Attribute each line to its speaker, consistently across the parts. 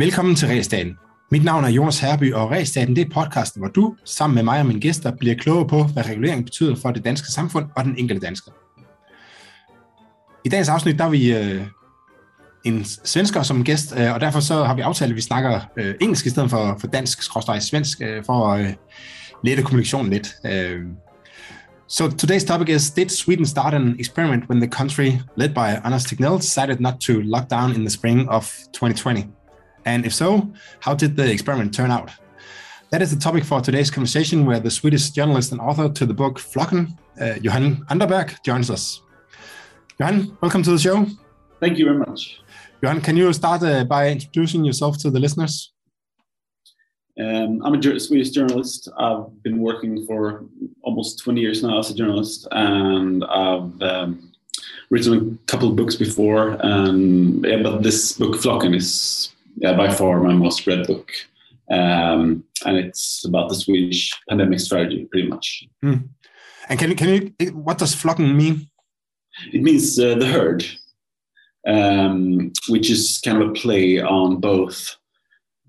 Speaker 1: Velkommen til Ræsdagen. Mit navn er Jonas Herby, og Ræsdagen det er podcasten, hvor du, sammen med mig og mine gæster, bliver klogere på, hvad regulering betyder for det danske samfund og den enkelte dansker. I dagens afsnit, der er vi øh, en svensker som gæst, øh, og derfor så har vi aftalt, at vi snakker øh, engelsk i stedet for, for dansk, skråstrej svensk, øh, for at øh, lette kommunikationen lidt. Øh, So today's topic is Did Sweden start an experiment when the country, led by Anders Tegnell, decided not to lock down in the spring of 2020? And if so, how did the experiment turn out? That is the topic for today's conversation, where the Swedish journalist and author to the book Flocken, uh, Johan Anderberg, joins us. Johan, welcome to the show.
Speaker 2: Thank you very much.
Speaker 1: Johan, can you start uh, by introducing yourself to the listeners?
Speaker 2: Um, I'm a Swedish journalist. I've been working for almost 20 years now as a journalist, and I've um, written a couple of books before. And yeah, but this book, Flocken, is yeah, by far my most read book. Um, and it's about the Swedish pandemic strategy, pretty much.
Speaker 1: Mm. And can you, can you, what does Flocken mean?
Speaker 2: It means uh, the herd, um, which is kind of a play on both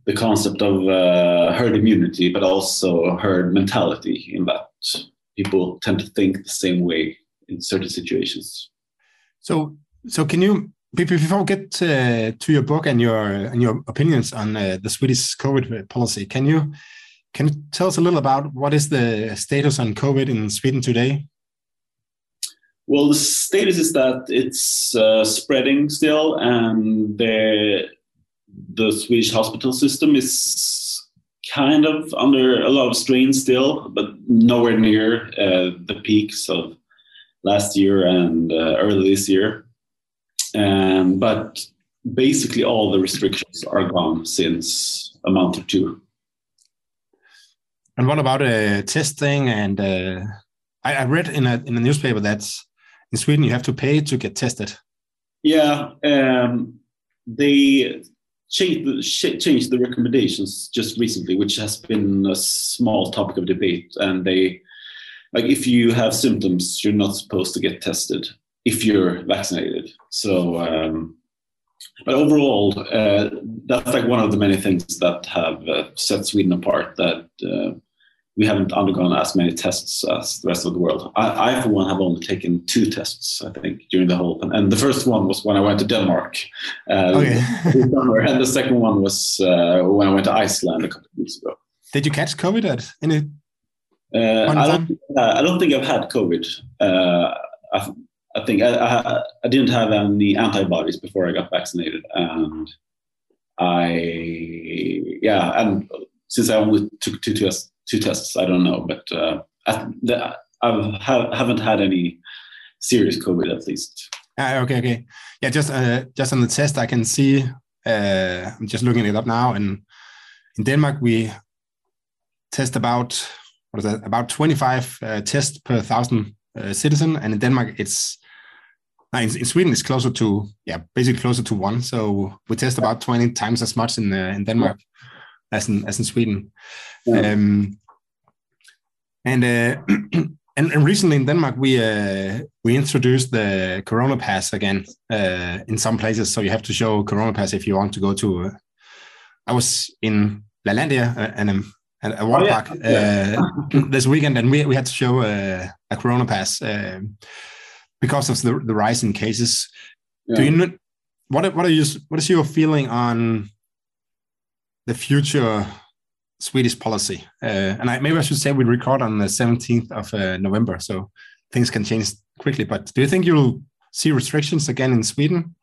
Speaker 2: the concept of uh, herd immunity, but also herd mentality, in that people tend to think the same way in certain situations.
Speaker 1: So, so can you before we get to, to your book and your and your opinions on uh, the Swedish COVID policy, can you can you tell us a little about what is the status on COVID in Sweden today?
Speaker 2: Well, the status is that it's uh, spreading still, and the the Swedish hospital system is kind of under a lot of strain still, but nowhere near uh, the peaks of last year and uh, early this year. Um, but basically, all the restrictions are gone since a month or two.
Speaker 1: And what about uh, testing? And uh, I, I, read in a in a newspaper that in Sweden you have to pay to get tested.
Speaker 2: Yeah, um, they changed the, changed the recommendations just recently, which has been a small topic of debate. And they like if you have symptoms, you're not supposed to get tested if you're vaccinated. So, um, but overall, uh, that's like one of the many things that have uh, set Sweden apart. That uh, we haven't undergone as many tests as the rest of the world. I, I, for one, have only taken two tests, I think, during the whole. And the first one was when I went to Denmark, uh, okay. and the second one was uh, when I went to Iceland a couple of weeks ago.
Speaker 1: Did you catch COVID at any?
Speaker 2: Uh, I don't. I don't think I've had COVID. I, I think I, I, I, didn't have any antibodies before I got vaccinated, and I yeah, and since I only took two tests, two tests, I don't know, but uh, I, the, I have, haven't had any serious COVID at least.
Speaker 1: Uh, okay, okay, yeah, just uh, just on the test, I can see. Uh, I'm just looking it up now, and in Denmark we test about what is that? About 25 uh, tests per thousand uh, citizen, and in Denmark it's in, in, Sweden it's closer to yeah basically closer to one. So we test about 20 times as much in uh, in Denmark yeah. as in as in Sweden. Yeah. Um, and, uh, and and recently in Denmark we uh, we introduced the Corona Pass again uh, in some places. So you have to show Corona Pass if you want to go to. Uh, I was in Lalandia uh, and. Um, a water oh, yeah. park yeah. this weekend, and we, we had to show a Corona Pass because of the, the rise in cases. Yeah. Do you know what what are you what is your feeling on the future Swedish policy? Uh, and I, maybe I should say we record on the 17th of uh, November, so things can change quickly. But do you think you'll see restrictions again in Sweden?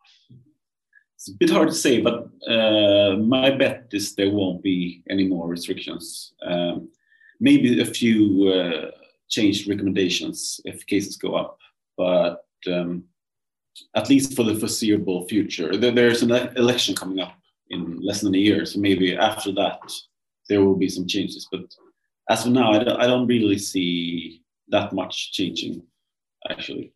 Speaker 2: It's a bit hard to say, but uh, my bet is there won't be any more restrictions. Um, maybe a few uh, changed recommendations if cases go up but um, at least for the foreseeable future, there's an election coming up in less than a year, so maybe after that there will be some changes. But as of now, I don't, I don't really see that much changing, actually.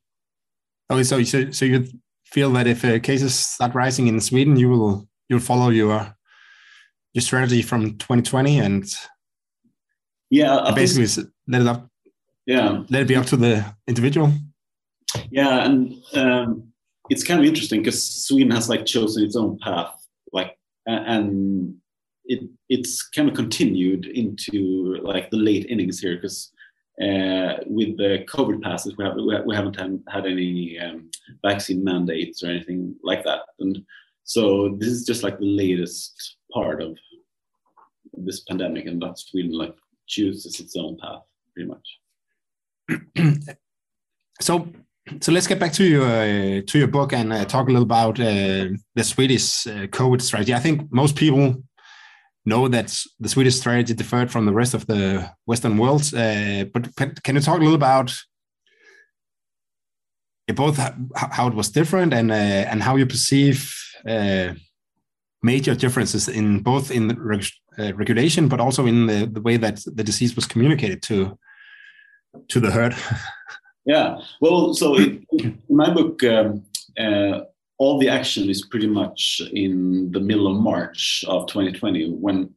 Speaker 1: Okay, so so, so you feel that if uh, cases start rising in Sweden, you will you'll follow your your strategy from 2020 and
Speaker 2: yeah,
Speaker 1: basically let it up.
Speaker 2: Yeah,
Speaker 1: let it be up to the individual.
Speaker 2: Yeah, and um, it's kind of interesting because Sweden has like chosen its own path, like and it it's kind of continued into like the late innings here because uh, with the COVID passes, we, have, we haven't had any um, vaccine mandates or anything like that. And so this is just like the latest part of this pandemic, and that Sweden like chooses its own path pretty much.
Speaker 1: so, so let's get back to your uh, to your book and uh, talk a little about uh, the Swedish uh, COVID strategy. I think most people know that the Swedish strategy differed from the rest of the Western world. Uh, but can you talk a little about both how it was different and uh, and how you perceive major differences in both in reg regulation, but also in the, the way that the disease was communicated to to the herd?
Speaker 2: yeah, well, so in my book. Um, uh, all the action is pretty much in the middle of March of 2020 when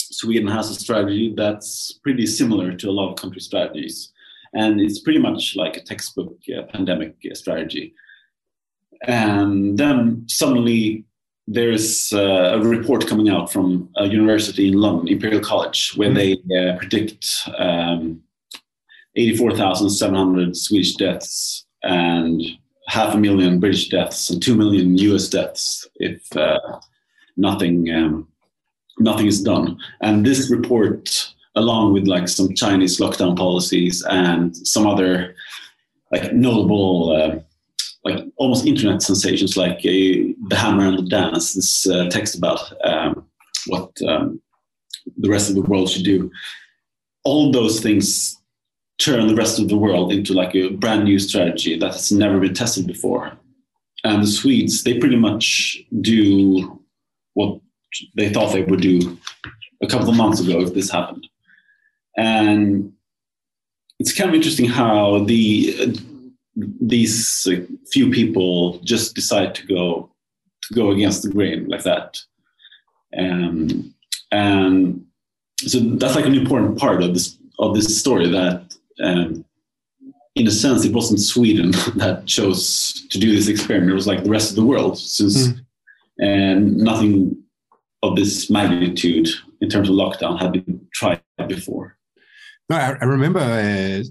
Speaker 2: Sweden has a strategy that's pretty similar to a lot of country strategies. And it's pretty much like a textbook uh, pandemic uh, strategy. And then suddenly there's uh, a report coming out from a university in London, Imperial College, where mm-hmm. they uh, predict um, 84,700 Swedish deaths and half a million British deaths and two million US deaths if uh, nothing um, nothing is done. And this report, along with like some Chinese lockdown policies and some other like notable. Uh, like almost internet sensations like uh, the hammer and the dance this uh, text about um, what um, the rest of the world should do all those things turn the rest of the world into like a brand new strategy that has never been tested before. And the Swedes, they pretty much do what they thought they would do a couple of months ago if this happened. And it's kind of interesting how the uh, these uh, few people just decide to go to go against the grain like that. Um, and so that's like an important part of this of this story that um, in a sense, it wasn't Sweden that chose to do this experiment. It was like the rest of the world, since mm. and nothing of this magnitude in terms of lockdown had been tried before.
Speaker 1: No, I, I remember uh,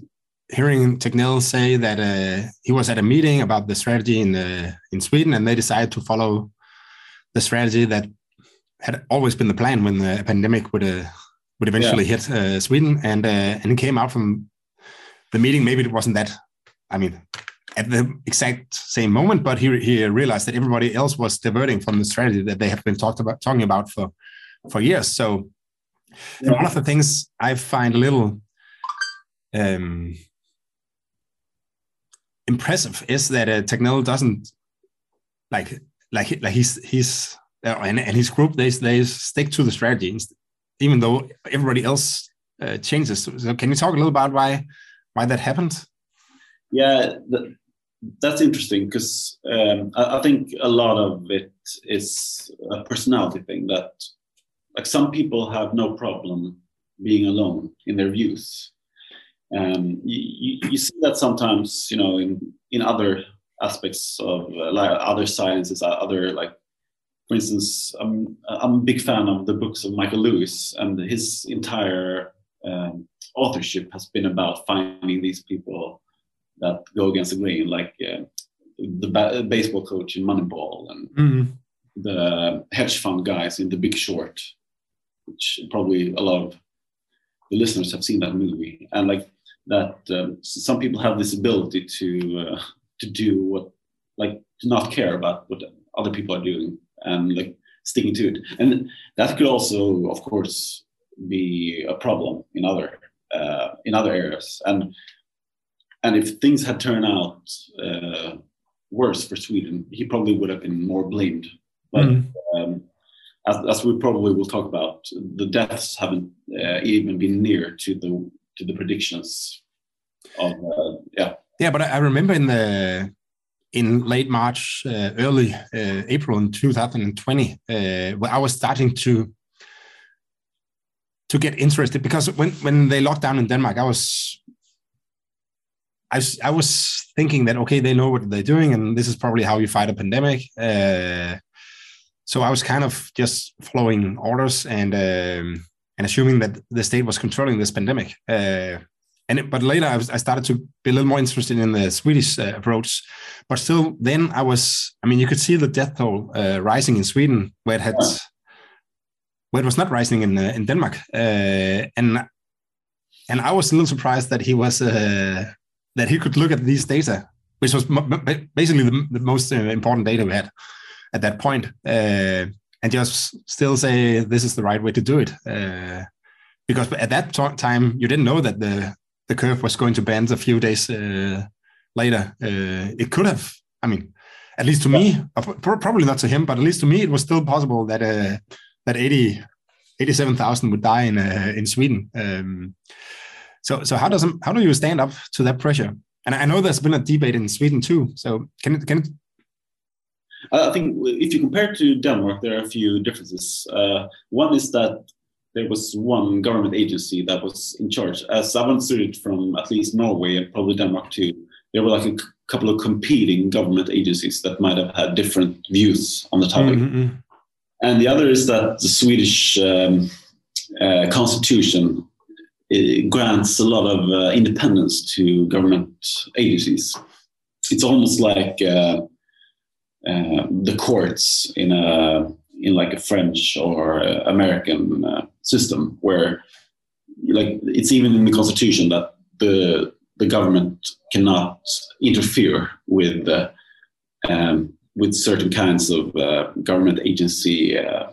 Speaker 1: hearing Tegnell say that uh, he was at a meeting about the strategy in uh, in Sweden, and they decided to follow the strategy that had always been the plan when the pandemic would uh, would eventually yeah. hit uh, Sweden, and uh, and it came out from the meeting maybe it wasn't that i mean at the exact same moment but he, he realized that everybody else was diverting from the strategy that they have been talked about talking about for for years so yeah. one of the things i find a little um, impressive is that uh, Tegnell doesn't like like like he's he's uh, and, and his group they they stick to the strategy even though everybody else uh, changes. So can you talk a little about why why that happened?
Speaker 2: Yeah, that, that's interesting because um, I, I, think a lot of it is a personality thing that like some people have no problem being alone in their views. Um, you, you, you see that sometimes, you know, in, in other aspects of uh, like other sciences, uh, other like, for instance, I'm, I'm a big fan of the books of Michael Lewis and his entire um, authorship has been about finding these people that go against the grain, like uh, the ba- baseball coach in Moneyball and mm-hmm. the hedge fund guys in The Big Short, which probably a lot of the listeners have seen that movie. And like that, um, some people have this ability to uh, to do what, like, to not care about what other people are doing and like sticking to it. And that could also, of course, be a problem in other uh, in other areas. And and if things had turned out uh, worse for Sweden, he probably would have been more blamed. But mm. um, as, as, we probably will talk about, the deaths haven't uh, even been near to the to the predictions of uh, yeah.
Speaker 1: Yeah, but I remember in the in late March, uh, early uh, April in 2020, where I was starting to to get interested because when when they locked down in Denmark, I was I I was thinking that okay, they know what they're doing, and this is probably how you fight a pandemic. Uh, so I was kind of just following orders and um, and assuming that the state was controlling this pandemic. Uh, and it, but later I, was, I, started to be a little more interested in the Swedish uh, approach. But still, then I was. I mean, you could see the death toll uh, rising in Sweden, where it had, where it was not rising in uh, in Denmark. Uh, and and I was a little surprised that he was uh, that he could look at these data, which was basically the, the most important data we had at that point, uh, and just still say this is the right way to do it. Uh, because at that time you didn't know that the the curve was going to bend a few days uh, later. Uh, it could have. I mean, at least to me, probably not to him, but at least to me, it was still possible that uh, that 80, 87,000 would die in uh, in Sweden. Um, so so how does how do you stand up to that pressure? And I know there's been a debate in Sweden too. So can it, can
Speaker 2: I think if you compare to Denmark, there are a few differences. Uh, one is that there was one government agency that was in charge. As I've understood from at least Norway and probably Denmark too, there were like a couple of competing government agencies that might have had different views on the topic. Mm-hmm. And the other is that the Swedish um, uh, constitution grants a lot of uh, independence to government agencies. It's almost like uh, uh, the courts in a in like a French or American uh, system, where like it's even in the constitution that the the government cannot interfere with uh, um, with certain kinds of uh, government agency uh,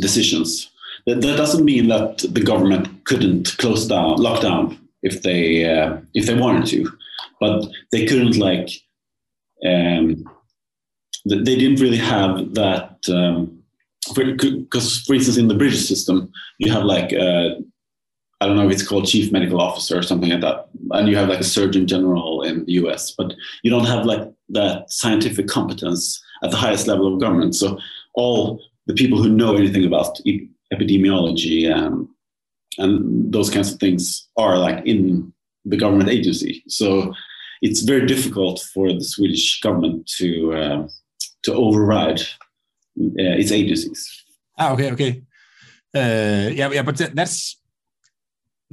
Speaker 2: decisions. That, that, doesn't mean that the government couldn't close down, lock down if they uh, if they wanted to, but they couldn't like um, they didn't really have that um, because for, for, instance in the british system you have like uh, i don't know if it's called chief medical officer or something like that and you have like a surgeon general in the us but you don't have like that scientific competence at the highest level of government so all the people who know anything about epidemiology and and those kinds of things are like in the government agency so it's very difficult for the swedish government to uh, to override uh, its agencies.
Speaker 1: Ah, okay, okay. Uh, yeah, yeah, but that's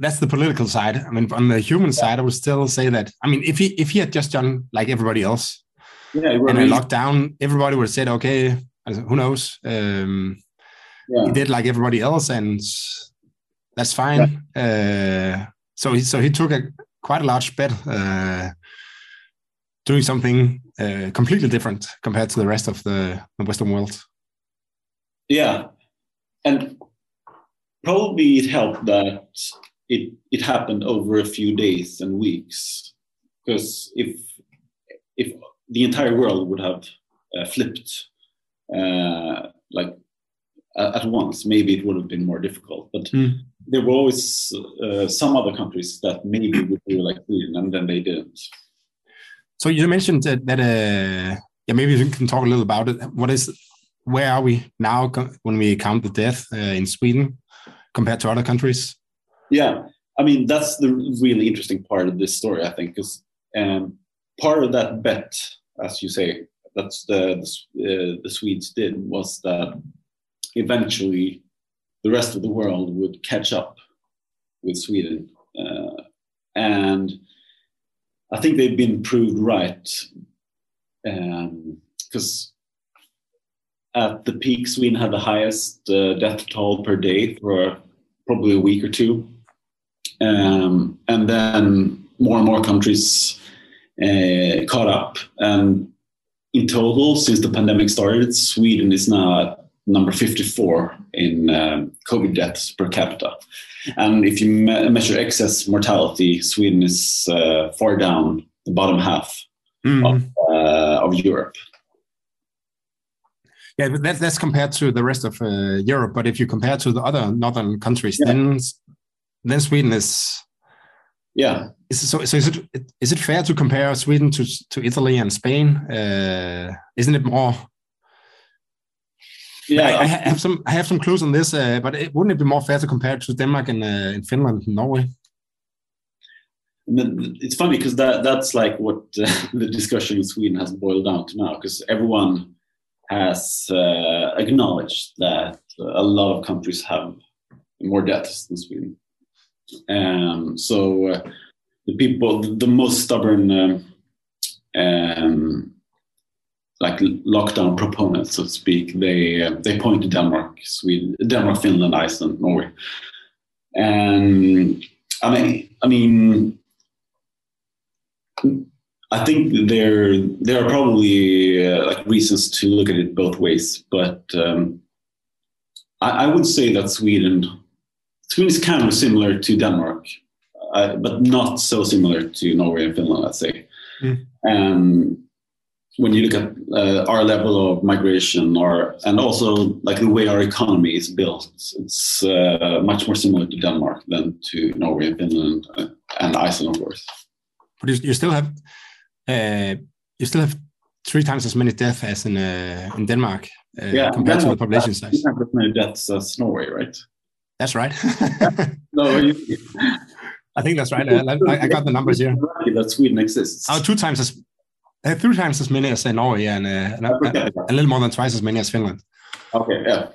Speaker 1: that's the political side. I mean, on the human side, I would still say that. I mean, if he if he had just done like everybody else, yeah, and a lockdown, everybody would have said, okay, who knows? Um, yeah. He did like everybody else, and that's fine. Yeah. Uh, so he so he took a quite a large bet uh, doing something uh, completely different compared to the rest of the, the Western world.
Speaker 2: Yeah, and probably it helped that it it happened over a few days and weeks, because if if the entire world would have uh, flipped uh, like at once, maybe it would have been more difficult. But mm. there were always uh, some other countries that maybe would do like Sweden, and then they didn't.
Speaker 1: So you mentioned that, that uh, yeah, maybe you can talk a little about it. What is, where are we now when we count the death uh, in Sweden compared to other countries?
Speaker 2: Yeah, I mean that's the really interesting part of this story, I think, because um, part of that bet, as you say, that's the the, uh, the Swedes did was that eventually the rest of the world would catch up with Sweden, uh, and I think they've been proved right because um, at the peak, Sweden had the highest uh, death toll per day for probably a week or two. Um, and then more and more countries uh, caught up. And in total, since the pandemic started, Sweden is now at number 54 in um, COVID deaths per capita. And if you me- measure excess mortality, Sweden is uh, far down the bottom half mm. of, uh, of Europe.
Speaker 1: Yeah, but that, that's compared to the rest of uh, Europe. But if you compare to the other northern countries, yeah. then then Sweden is.
Speaker 2: Yeah.
Speaker 1: Is, so, so is it is it fair to compare Sweden to to Italy and Spain? Uh, isn't it more yeah, I, I, have some I have some clues on this, uh, but it, wouldn't it be more fair to compare to Denmark and, uh, in Finland and Norway?
Speaker 2: It's funny because that that's like what uh, the discussion in Sweden has boiled down to now, because everyone has uh, acknowledged that a lot of countries have more deaths than Sweden. Um, so uh, the people, the most stubborn, um, um, like lockdown proponents, so to speak, they uh, they point to Denmark, Sweden, Denmark, Finland, Iceland, Norway, and I mean, I mean, I think there there are probably uh, like reasons to look at it both ways, but um, I, I, would say that Sweden Sweden is kind of similar to Denmark, uh, but not so similar to Norway and Finland, let's say. Mm. And when you look at uh, our level of migration, or and also like the way our economy is built, it's uh, much more similar to Denmark than to Norway and Finland uh, and Iceland, of course.
Speaker 1: But you, you still have uh, you still have three times as many deaths as in uh, in Denmark yeah, compared Denmark, to the population size.
Speaker 2: Three times as many deaths as Norway, right?
Speaker 1: That's right.
Speaker 2: no, you,
Speaker 1: I think that's right. I, I, got the numbers here.
Speaker 2: That Sweden exists.
Speaker 1: Oh, two times as, uh, three times as many as Norway, and, uh, and a, a, little more than twice as many as Finland.
Speaker 2: Okay, yeah.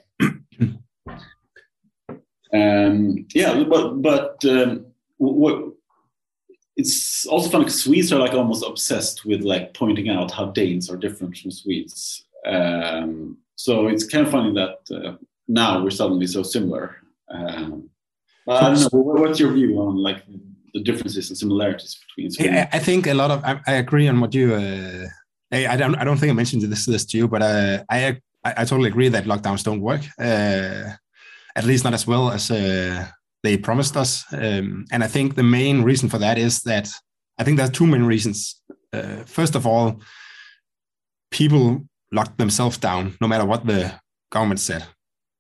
Speaker 2: um, yeah, but but um, what it's also funny because Swedes are like almost obsessed with like pointing out how Danes are different from Swedes. Um, so it's kind of funny that uh, now we're suddenly so similar. Um, I don't know. What's your view on like the differences and similarities between?
Speaker 1: Sweden? I, think a lot of I, I agree on what you. Uh, I, I, don't. I don't think I mentioned this this to you, but uh, I, I, I totally agree that lockdowns don't work. Uh, at least not as well as uh, they promised us. Um, and I think the main reason for that is that I think there are two main reasons. Uh, first of all, people locked themselves down no matter what the government said.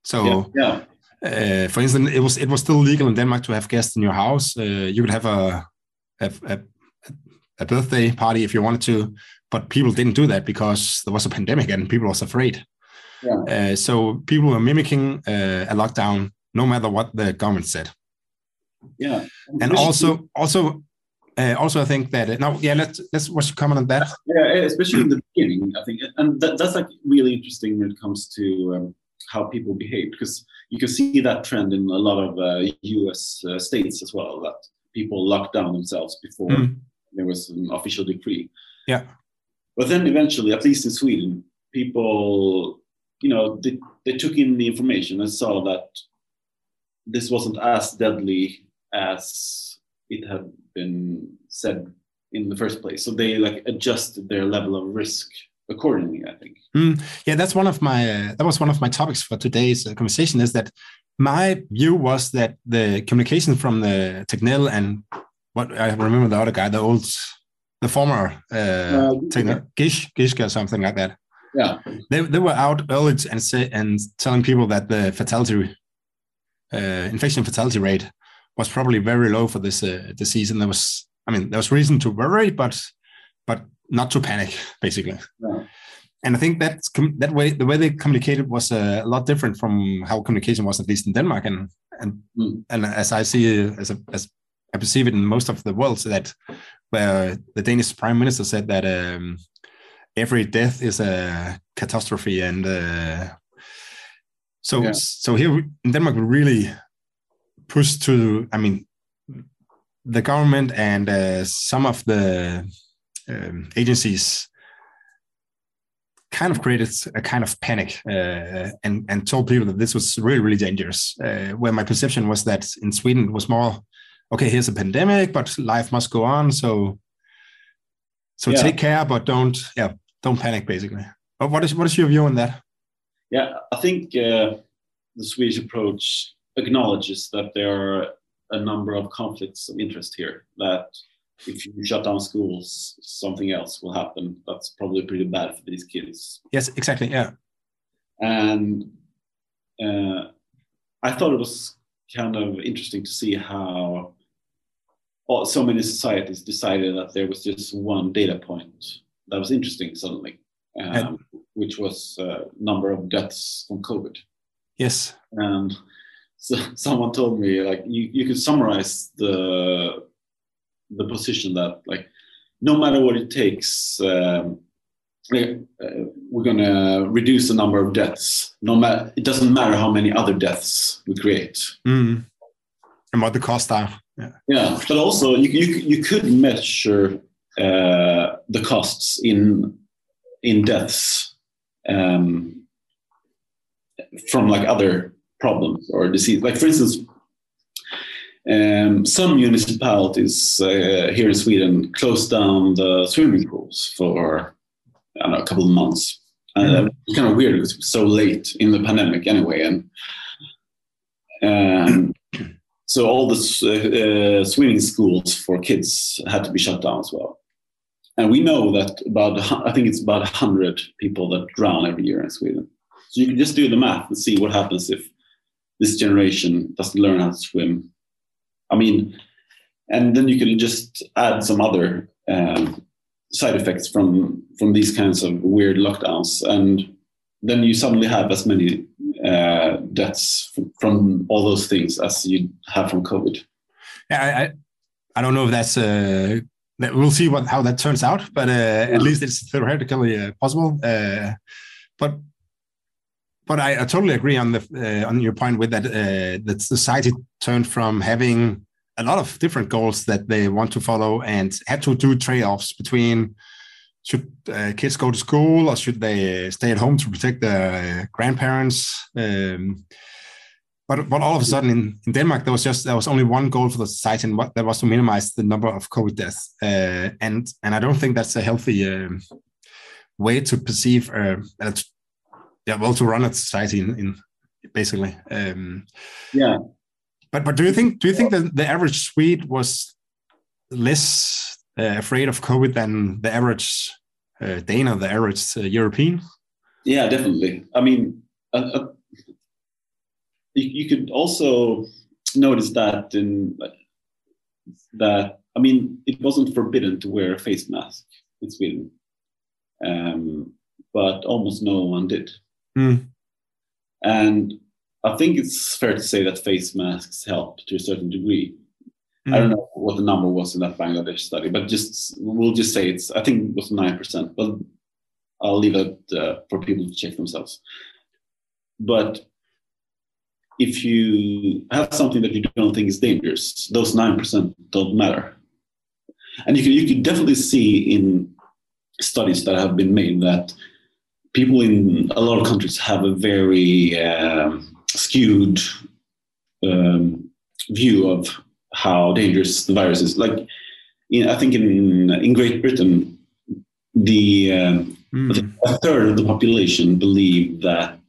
Speaker 1: So
Speaker 2: yeah, yeah.
Speaker 1: Uh, for instance, it was it was still legal in Denmark to have guests in your house. Uh, you could have a, a, a birthday party if you wanted to, but people didn't do that because there was a pandemic and people was afraid. Yeah. Uh, so people were mimicking uh, a lockdown no matter what the government said.
Speaker 2: Yeah,
Speaker 1: and also also uh, also I think that uh, now yeah let's let's what's your comment on that?
Speaker 2: Yeah, especially in the beginning, I think, and that, that's like really interesting when it comes to um, how people behave because you can see that trend in a lot of uh, U.S. Uh, states as well that people locked down themselves before mm. there was an official decree.
Speaker 1: Yeah,
Speaker 2: but then eventually, at least in Sweden, people you know they, they took in the information and saw that this wasn't as deadly as it had been said in the first place so they like adjusted their level of risk accordingly i think.
Speaker 1: Mm, yeah that's one of my uh, that was one of my topics for today's uh, conversation is that my view was that the communication from the Tegnell and what i remember the other guy the old the former uh, uh Tegnell, Gish, Gish or something like that.
Speaker 2: Yeah.
Speaker 1: They, they were out early and say and telling people that the fatality uh, infection fatality rate was probably very low for this uh, disease, and there was, I mean, there was reason to worry, but but not to panic, basically.
Speaker 2: Yeah.
Speaker 1: And I think that that way, the way they communicated was uh, a lot different from how communication was, at least in Denmark, and and mm. and as I see, as a, as I perceive it in most of the world, so that where the Danish prime minister said that um, every death is a catastrophe, and uh, so yeah. so here in Denmark we really pushed to. I mean, the government and uh, some of the um, agencies kind of created a kind of panic uh, and and told people that this was really really dangerous. Uh, where my perception was that in Sweden it was more, okay, here's a pandemic, but life must go on. So so yeah. take care, but don't yeah don't panic basically. But what is what is your view on that?
Speaker 2: Yeah, I think uh, the Swedish approach acknowledges that there are a number of conflicts of interest here. That if you shut down schools, something else will happen. That's probably pretty bad for these kids.
Speaker 1: Yes, exactly. Yeah.
Speaker 2: And uh, I thought it was kind of interesting to see how all, so many societies decided that there was just one data point that was interesting suddenly um, which was uh, number of deaths from COVID.
Speaker 1: Yes.
Speaker 2: And so someone told me like you, you could summarize the the position that like no matter what it takes, um, uh, we're going to reduce the number of deaths. No matter, it doesn't matter how many other deaths we create.
Speaker 1: Mm. And what the costs are. Yeah.
Speaker 2: Yeah, but also you you, you could measure uh, the costs in in deaths um, from like other problems or disease. Like for instance, um, some municipalities uh, here in Sweden closed down the swimming pools for know, a couple of months. Uh, it's kind of weird because it was so late in the pandemic anyway, and um, so all the uh, uh, swimming schools for kids had to be shut down as well. And we know that about I think it's about hundred people that drown every year in Sweden. So you can just do the math and see what happens if this generation doesn't learn how to swim. I mean, and then you can just add some other um, side effects from from these kinds of weird lockdowns, and then you suddenly have as many uh, deaths from all those things as you have from COVID.
Speaker 1: Yeah, I, I don't know if that's uh, we'll see what how that turns out, but uh, at least it's theoretically uh, possible. Uh, but but I, I, totally agree on the uh, on your point with that uh, that society turned from having a lot of different goals that they want to follow and had to do trade-offs between should uh, kids go to school or should they stay at home to protect their grandparents um, but but all of a sudden in, in Denmark there was just there was only one goal for the society and what that was to minimize the number of COVID deaths uh, and and I don't think that's a healthy um, way to perceive uh, yeah well to run a society in, in basically um,
Speaker 2: yeah
Speaker 1: but but do you think do you think that the average Swede was less uh, afraid of COVID than the average uh, Dana, the average uh, European?
Speaker 2: Yeah, definitely. I mean, uh, uh, you, you could also notice that in that I mean, it wasn't forbidden to wear a face mask in Sweden, um, but almost no one did.
Speaker 1: Mm.
Speaker 2: And I think it's fair to say that face masks help to a certain degree. Mm. I don't know what the number was in that Bangladesh study, but just we'll just say it's. I think it was nine percent, but I'll leave it uh, for people to check themselves. But if you have something that you don't think is dangerous, those nine percent don't matter. And you can you can definitely see in studies that have been made that people in a lot of countries have a very um, skewed um, view of how dangerous the virus is. Like, in, I think in in Great Britain, the mm. a third of the population believe that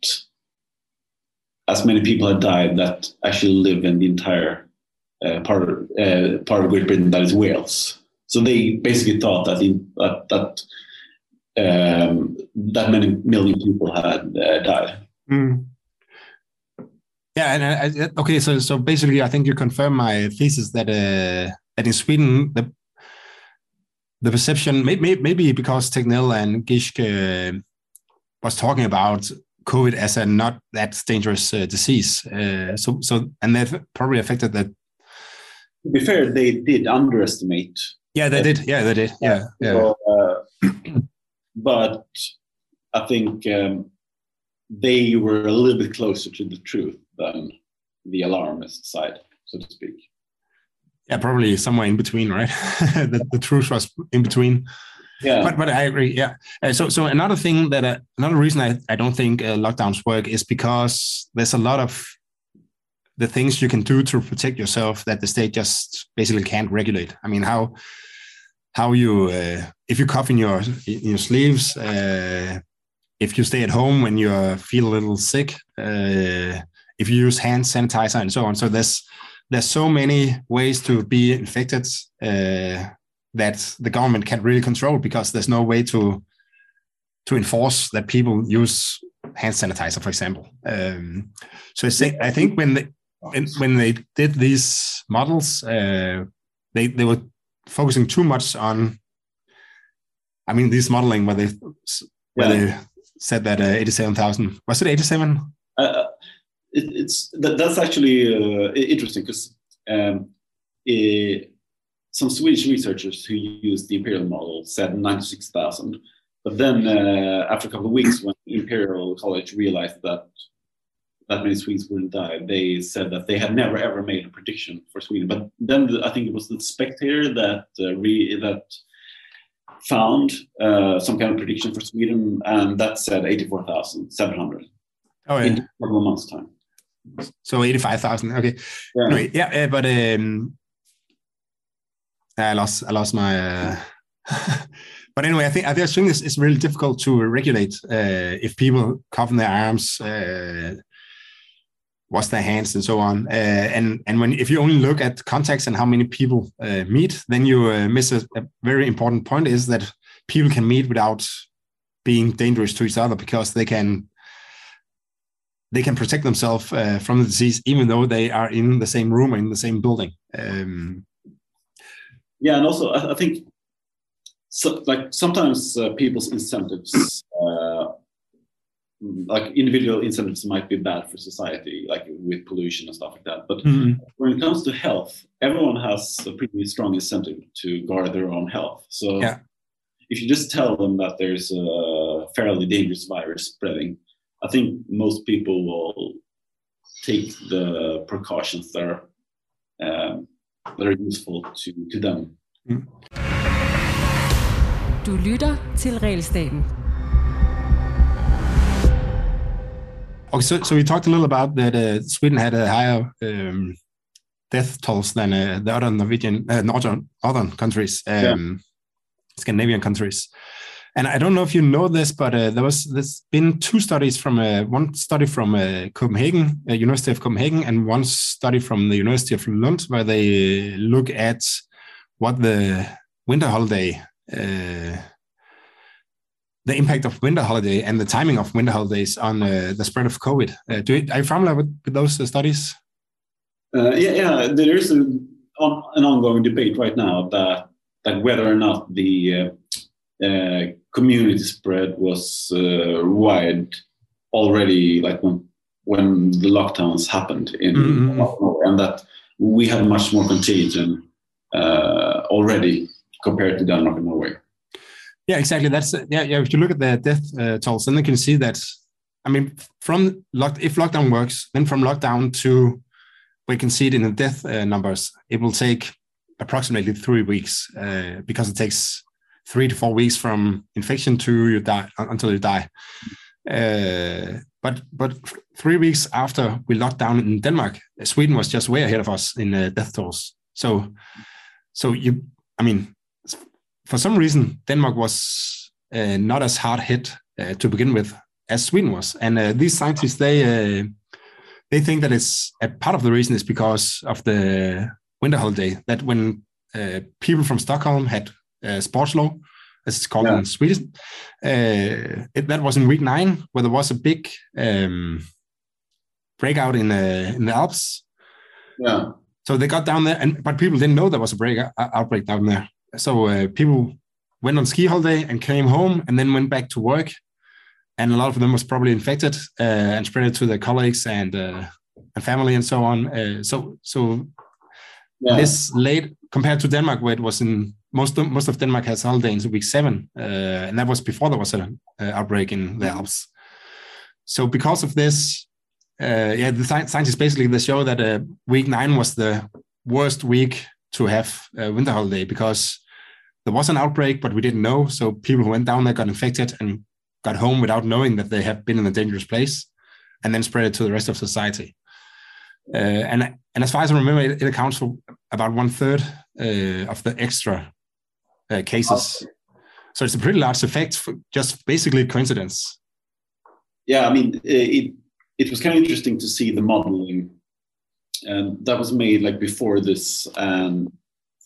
Speaker 2: as many people had died that actually live in the entire uh, part of, uh, part of Great Britain that is Wales. So they basically thought that in, that that um, that many million people had uh, died.
Speaker 1: Mm. Yeah, and I, uh, okay, so so basically, I think you confirm my thesis that uh, that in Sweden the the perception maybe maybe because Tegnell and Gish uh, was talking about COVID as a not that dangerous uh, disease. Uh, so so and that probably affected that.
Speaker 2: To be fair, they did underestimate.
Speaker 1: Yeah, they did. Yeah, they did. Yeah, yeah. So,
Speaker 2: uh, but I think um, they were a little bit closer to the truth than the alarmist side, so to speak.
Speaker 1: Yeah, probably somewhere in between, right? the, the truth was in between.
Speaker 2: Yeah,
Speaker 1: but but I agree. Yeah. Uh, so so another thing that uh, another reason I, I don't think uh, lockdowns work is because there's a lot of the things you can do to protect yourself that the state just basically can't regulate. I mean, how how you uh, if you cough in your in your sleeves, uh, if you stay at home when you feel a little sick, uh, if you use hand sanitizer and so on. So there's there's so many ways to be infected uh, that the government can't really control because there's no way to to enforce that people use hand sanitizer, for example. Um, so I think when they when they did these models, uh, they they were focusing too much on. I mean, this modeling where they where yeah. they said that uh, eighty-seven thousand was it eighty-seven?
Speaker 2: Uh, it, it's that, that's actually uh, interesting because um, some Swedish researchers who used the imperial model said 96,000, but then uh, after a couple of weeks, when Imperial College realized that that many Swedes wouldn't die, they said that they had never ever made a prediction for Sweden. But then the, I think it was the Spectator that uh, re, that found uh, some kind of prediction for Sweden, and that said eighty four thousand seven hundred.
Speaker 1: Oh, yeah.
Speaker 2: In a couple of months' time.
Speaker 1: So eighty five thousand. Okay.
Speaker 2: Yeah.
Speaker 1: Anyway, yeah, uh, but um, I lost I lost my. Uh, but anyway, I think I think it's, it's really difficult to regulate uh, if people cover their arms, uh, wash their hands, and so on. Uh, and and when if you only look at contacts and how many people uh, meet, then you uh, miss a, a very important point: is that people can meet without being dangerous to each other because they can they can protect themselves uh, from the disease even though they are in the same room or in the same building. Um,
Speaker 2: yeah, and also I, I think so, like sometimes uh, people's incentives, uh, like individual incentives, might be bad for society, like with pollution and stuff like that. But
Speaker 1: Mhm.
Speaker 2: when it comes to health, everyone has a pretty strong incentive to guard their own health. So
Speaker 1: Yeah.
Speaker 2: if you just tell them that there's a fairly dangerous virus spreading, I think most people will take the precautions that are um, that are useful to, to them.
Speaker 3: Du lytter til Realstaten.
Speaker 1: Okay, so, so we talked a little about that uh, Sweden had a higher um, death tolls than uh, the other Norwegian, uh, northern, northern countries, um, Scandinavian countries. And I don't know if you know this, but uh, there was there's been two studies from uh, one study from uh, Copenhagen, uh, University of Copenhagen, and one study from the University of Lund, where they look at what the winter holiday uh, the impact of winter holiday and the timing of winter holidays on uh, the spread of COVID. Uh, do you, are you familiar with, with those uh, studies?
Speaker 2: Uh, yeah, yeah. There is a, on, an ongoing debate right now that that whether or not the uh, uh, community spread was uh, wide already, like when when the lockdowns happened in
Speaker 1: Mhm.
Speaker 2: Norway, and that we had much more contagion uh, already compared to Denmark and Norway.
Speaker 1: Yeah, exactly. That's yeah, yeah. If you look at the death uh, tolls, then you can see that. I mean, from lock, if lockdown works, then from lockdown to we can see it in the death uh, numbers. It will take approximately three weeks uh, because it takes three to four weeks from infection to you die until you die. Uh, but but three weeks after we locked down in Denmark, Sweden was just way ahead of us in uh, death tolls. So so you, I mean, for some reason, Denmark was uh, not as hard hit uh, to begin with as Sweden was, and uh, these scientists they uh, they think that it's a part of the reason is because of the winter holiday. That when uh, people from Stockholm had uh, sportlov, as it's called
Speaker 2: Yeah.
Speaker 1: in Sweden, uh, it, that was in week nine, where there was a big um, breakout in uh, in the Alps.
Speaker 2: Yeah,
Speaker 1: So they got down there, and but people didn't know there was a break outbreak down there. So uh, people went on ski holiday and came home, and then went back to work, and a lot of them was probably infected uh, and spread it to their colleagues and uh, and family and so on. Uh, so so
Speaker 2: yeah.
Speaker 1: this late compared to Denmark, where it was in most of, most of Denmark has holiday in week seven, uh, and that was before there was an uh, outbreak in the Alps. So because of this, uh, yeah, the sci- scientists basically they show that uh, week nine was the worst week to have a winter holiday because there was an outbreak, but we didn't know. So people who went down there got infected and got home without knowing that they have been in a dangerous place, and then spread it to the rest of society. Uh, and and as far as I remember, it, it accounts for about one third uh, of the extra uh, cases. So it's a pretty large effect, for just basically coincidence.
Speaker 2: yeah i mean it it was kind of interesting to see the modeling um, that was made like before this and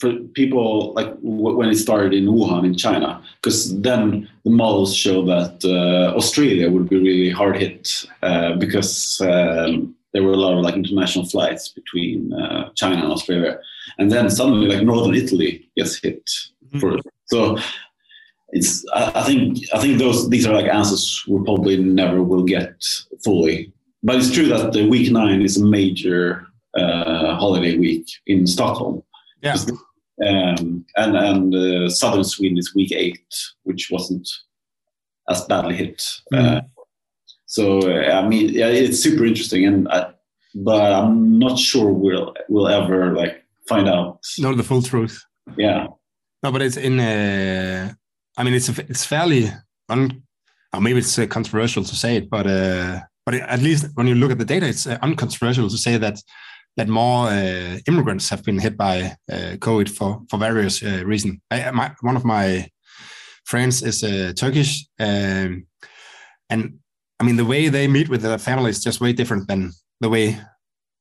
Speaker 2: for people like w- when it started in wuhan in china because then the models show that uh, australia would be really hard hit uh, because um, there were a lot of like international flights between uh, china and australia and then suddenly like northern italy gets hit for so it's I, I think I think those these are like answers we probably never will get fully. But it's true that the week nine is a major uh, holiday week in Stockholm.
Speaker 1: Yeah.
Speaker 2: Um, and and uh, southern Sweden is week eight, which wasn't as badly hit. Uh, so I mean, yeah, it's super interesting, and I, but I'm not sure we'll we'll ever like find out.
Speaker 1: Know the full truth.
Speaker 2: Yeah.
Speaker 1: No, but it's in. Uh, I mean, it's it's fairly un. Or maybe it's uh, controversial to say it, but uh, but at least when you look at the data, it's uh, uncontroversial to say that that more uh, immigrants have been hit by uh, COVID for for various uh, reasons. One of my friends is uh, Turkish, um, and I mean the way they meet with their family is just way different than the way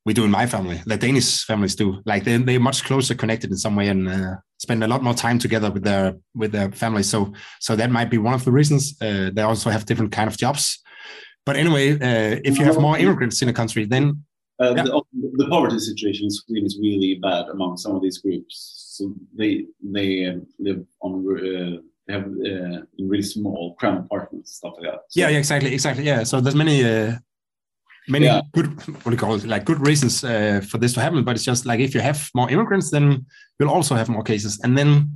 Speaker 1: we do in my family. The Danish families do. Like they they're much closer connected in some way and uh, spend a lot more time together with their with their family. So so that might be one of the reasons. Uh, they also have different kind of jobs. But anyway, if you have more immigrants in a country, then
Speaker 2: uh, yeah. the, the, poverty situation in Sweden is really bad among some of these groups. So they they uh, live on uh, they have uh, really small cramped apartments, stuff like that.
Speaker 1: So, yeah, yeah, exactly, exactly. Yeah, so there's many uh, many yeah. good what do you call it like good reasons uh, for this to happen. But it's just like if you have more immigrants, then you'll also have more cases, and then.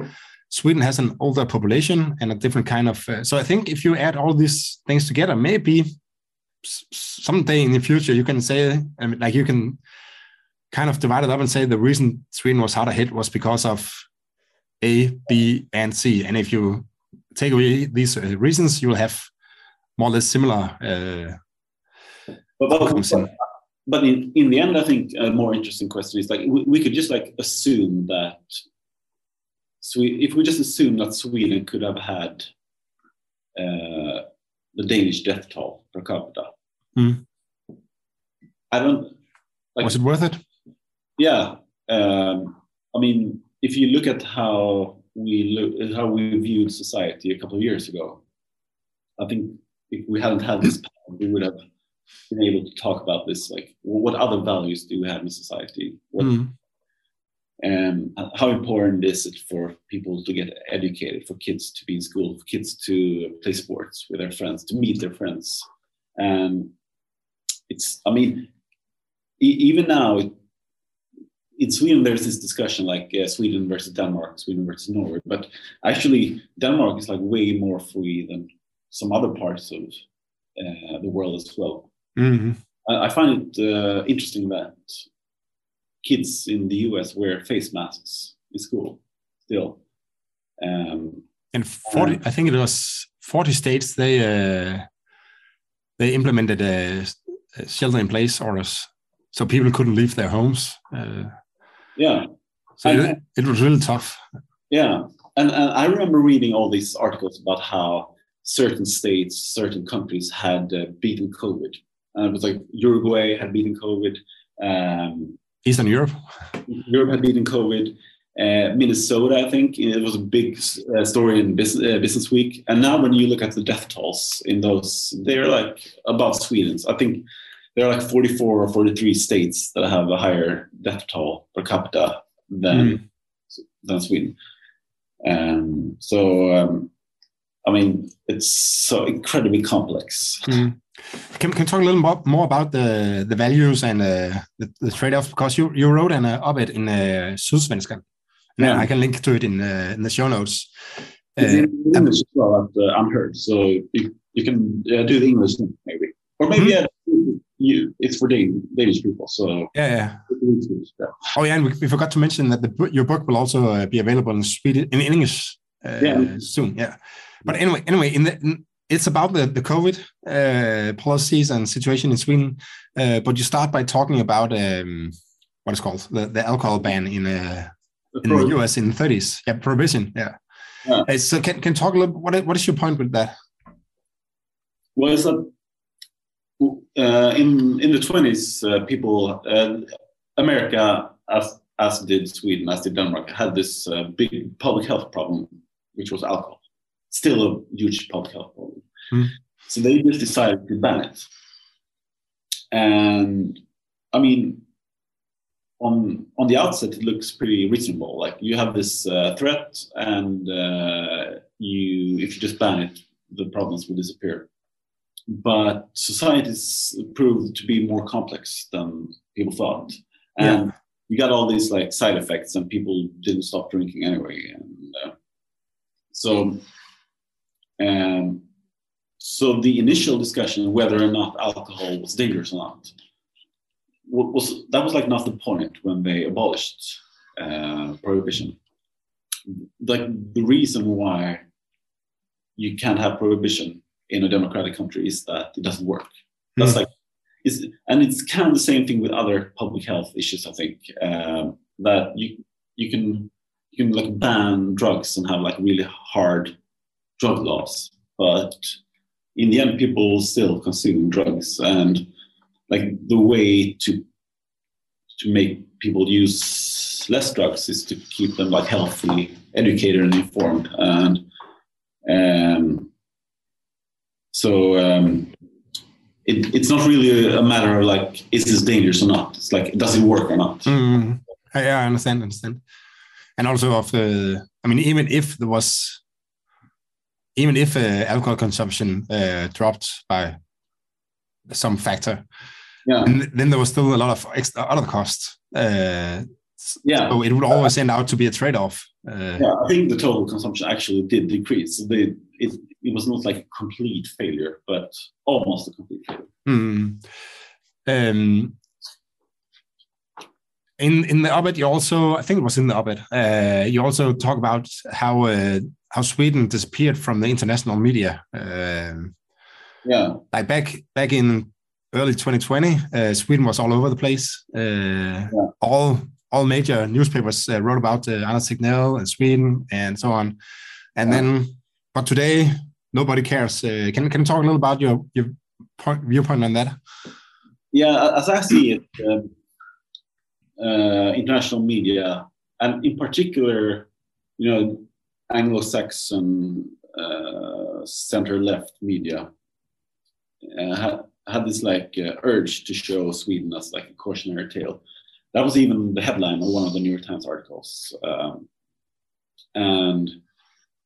Speaker 1: Sweden has an older population and a different kind of. so I think if you add all these things together, maybe someday in the future you can say I mean, like you can kind of divide it up and say the reason Sweden was harder hit was because of A, B, and C. And if you take away these uh, reasons, you will have more or less similar. Uh,
Speaker 2: but, but, in. but in, in the end, I think a more interesting question is like we, we could just like assume that if we just assume that Sweden could have had uh, the Danish death toll per capita.
Speaker 1: Mm.
Speaker 2: I don't.
Speaker 1: Like, Was it worth it?
Speaker 2: Yeah, um, I mean, if you look at how we look, how we viewed society a couple of years ago, I think if we hadn't had this power, we would have been able to talk about this. Like, what other values do we have in society? What, mm. And how important is it for people to get educated, for kids to be in school, for kids to play sports with their friends, to meet their friends? And it's, I mean, e- even now, in Sweden, there's this discussion like uh, Sweden versus Denmark, Sweden versus Norway. But actually, Denmark is like way more free than some other parts of uh, the world as well.
Speaker 1: Mm-hmm.
Speaker 2: I, I, find it uh, interesting that kids in the US wear face masks in school still. Um,
Speaker 1: and 40, I think it was 40 states, they uh, they implemented a, a shelter in place orders so people couldn't leave their homes. Uh,
Speaker 2: yeah.
Speaker 1: So it, it, was really tough.
Speaker 2: Yeah. And, and I remember reading all these articles about how certain states, certain countries had uh, beaten COVID. And it was like Uruguay had beaten COVID. Um,
Speaker 1: Eastern Europe.
Speaker 2: Europe had beaten COVID. Uh, Minnesota, I think, it was a big uh, story in business, uh, business, Week. And now, when you look at the death tolls in those, they're like above Sweden's. I think there are like 44 or 43 states that have a higher death toll per capita than mm. than Sweden. Um, so, um, I mean, it's so incredibly complex.
Speaker 1: Mm. Can can talk a little more, more about the the values and uh, the, the trade offs because you you wrote an uh, op-ed in uh, Sydsvenskan. Yeah, I can link to it in uh, in the show notes.
Speaker 2: Uh, in English as well at uh, UnHerd, so you, you can uh, do the English maybe, or maybe mm -hmm. you, it's for Danish people. So
Speaker 1: yeah, yeah. Oh yeah, and we, we forgot to mention that the, your book will also uh, be available in Swedish in English uh, yeah. soon. Yeah, but anyway, anyway, in the in, it's about the, the COVID uh, policies and situation in Sweden. Uh, but you start by talking about um, what is called the, the alcohol ban in uh, in the US in the 30s. Yeah, prohibition. Yeah. yeah. Uh, so can can talk a little. What what is your point with that?
Speaker 2: Well, it's that uh, in in the 20s, uh, people America as as did Sweden, as did Denmark, had this big public health problem, which was alcohol still a huge public health problem.
Speaker 1: Mm.
Speaker 2: So they just decided to ban it. And I mean, on on the outset, it looks pretty reasonable. Like you have this uh, threat, and uh, you if you just ban it, the problems will disappear. But societies proved to be more complex than people thought, and yeah. you got all these like side effects, and people didn't stop drinking anyway. And uh, so um, so the initial discussion whether or not alcohol was dangerous or not was that was like not the point when they abolished uh, prohibition. Like the reason why you can't have prohibition in a democratic country is that it doesn't work. That's mm. like, it's, and it's kind of the same thing with other public health issues. I think um, that you you can you can like ban drugs and have like really hard drug laws, but in the end, people still consume drugs, and like the way to to make people use less drugs is to keep them like healthy, educated, and informed. And um, so um, it, it's not really a matter of like is this dangerous or not. It's like does it work or not.
Speaker 1: Mm. Yeah, I understand. Understand. And also of the, I mean, even if there was even if uh, alcohol consumption uh, dropped by some factor, yeah, and then there was still a lot of extra other costs. Uh, yeah, so it would always end out to be a trade-off.
Speaker 2: Uh, yeah, I think the total consumption actually did decrease. They, it, it was not like a complete failure, but almost a complete failure.
Speaker 1: Mm. Um, in in the op-ed, you also I think it was in the op-ed. Uh, you also talk about how uh, how Sweden disappeared from the international media.
Speaker 2: Uh, yeah,
Speaker 1: like back back in early 2020, uh, Sweden was all over the place. Uh, yeah. All all major newspapers uh, wrote about uh, Anders Tegnell and Sweden and so on. And yeah. then, but today nobody cares. can can you talk a little about your your point, viewpoint on that?
Speaker 2: Yeah, as I see it. Um, uh, international media, and in particular, you know, Anglo-Saxon uh, center-left media uh, had, this like uh, urge to show Sweden as like a cautionary tale. That was even the headline of one of the New York Times articles, um, and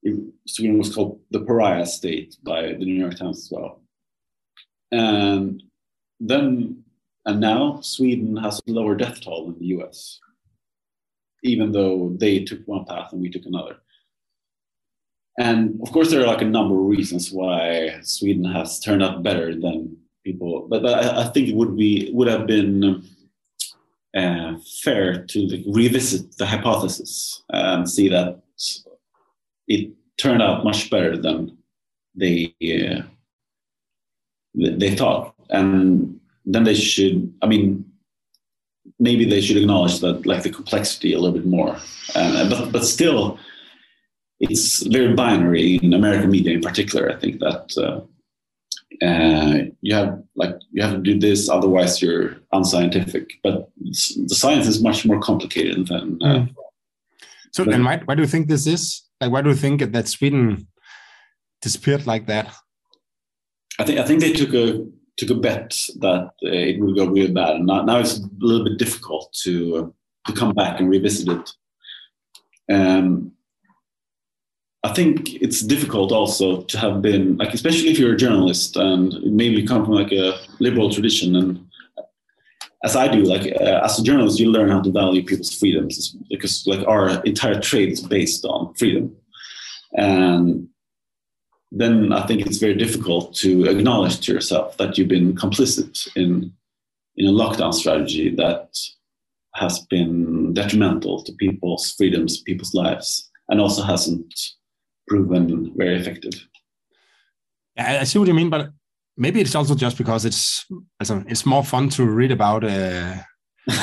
Speaker 2: it, Sweden was called the pariah state by the New York Times as well. And then and now Sweden has a lower death toll than the US, even though they took one path and we took another. And of course, there are like a number of reasons why Sweden has turned out better than people, but, but I, think it would be would have been uh, fair to revisit the hypothesis and see that it turned out much better than they uh, they thought. And then they should i mean maybe they should acknowledge that like the complexity a little bit more uh, but but still it's very binary in american media in particular i think that uh, you have like you have to do this otherwise you're unscientific but the science is much more complicated than uh, mm.
Speaker 1: so and why, why do you think this is like why do you think that sweden disappeared like that
Speaker 2: i think i think they took a took a bet that uh, it would go really bad, and now, now it's a little bit difficult to uh, to come back and revisit it. Um, I think it's difficult also to have been like, especially if you're a journalist and maybe come from like a liberal tradition, and as I do, like uh, as a journalist, you learn how to value people's freedoms. Because like our entire trade is based on freedom, and then I think it's very difficult to acknowledge to yourself that you've been complicit in in a lockdown strategy that has been detrimental to people's freedoms, people's lives, and also hasn't proven very effective.
Speaker 1: I see what you mean, but maybe it's also just because it's it's more fun to read about uh,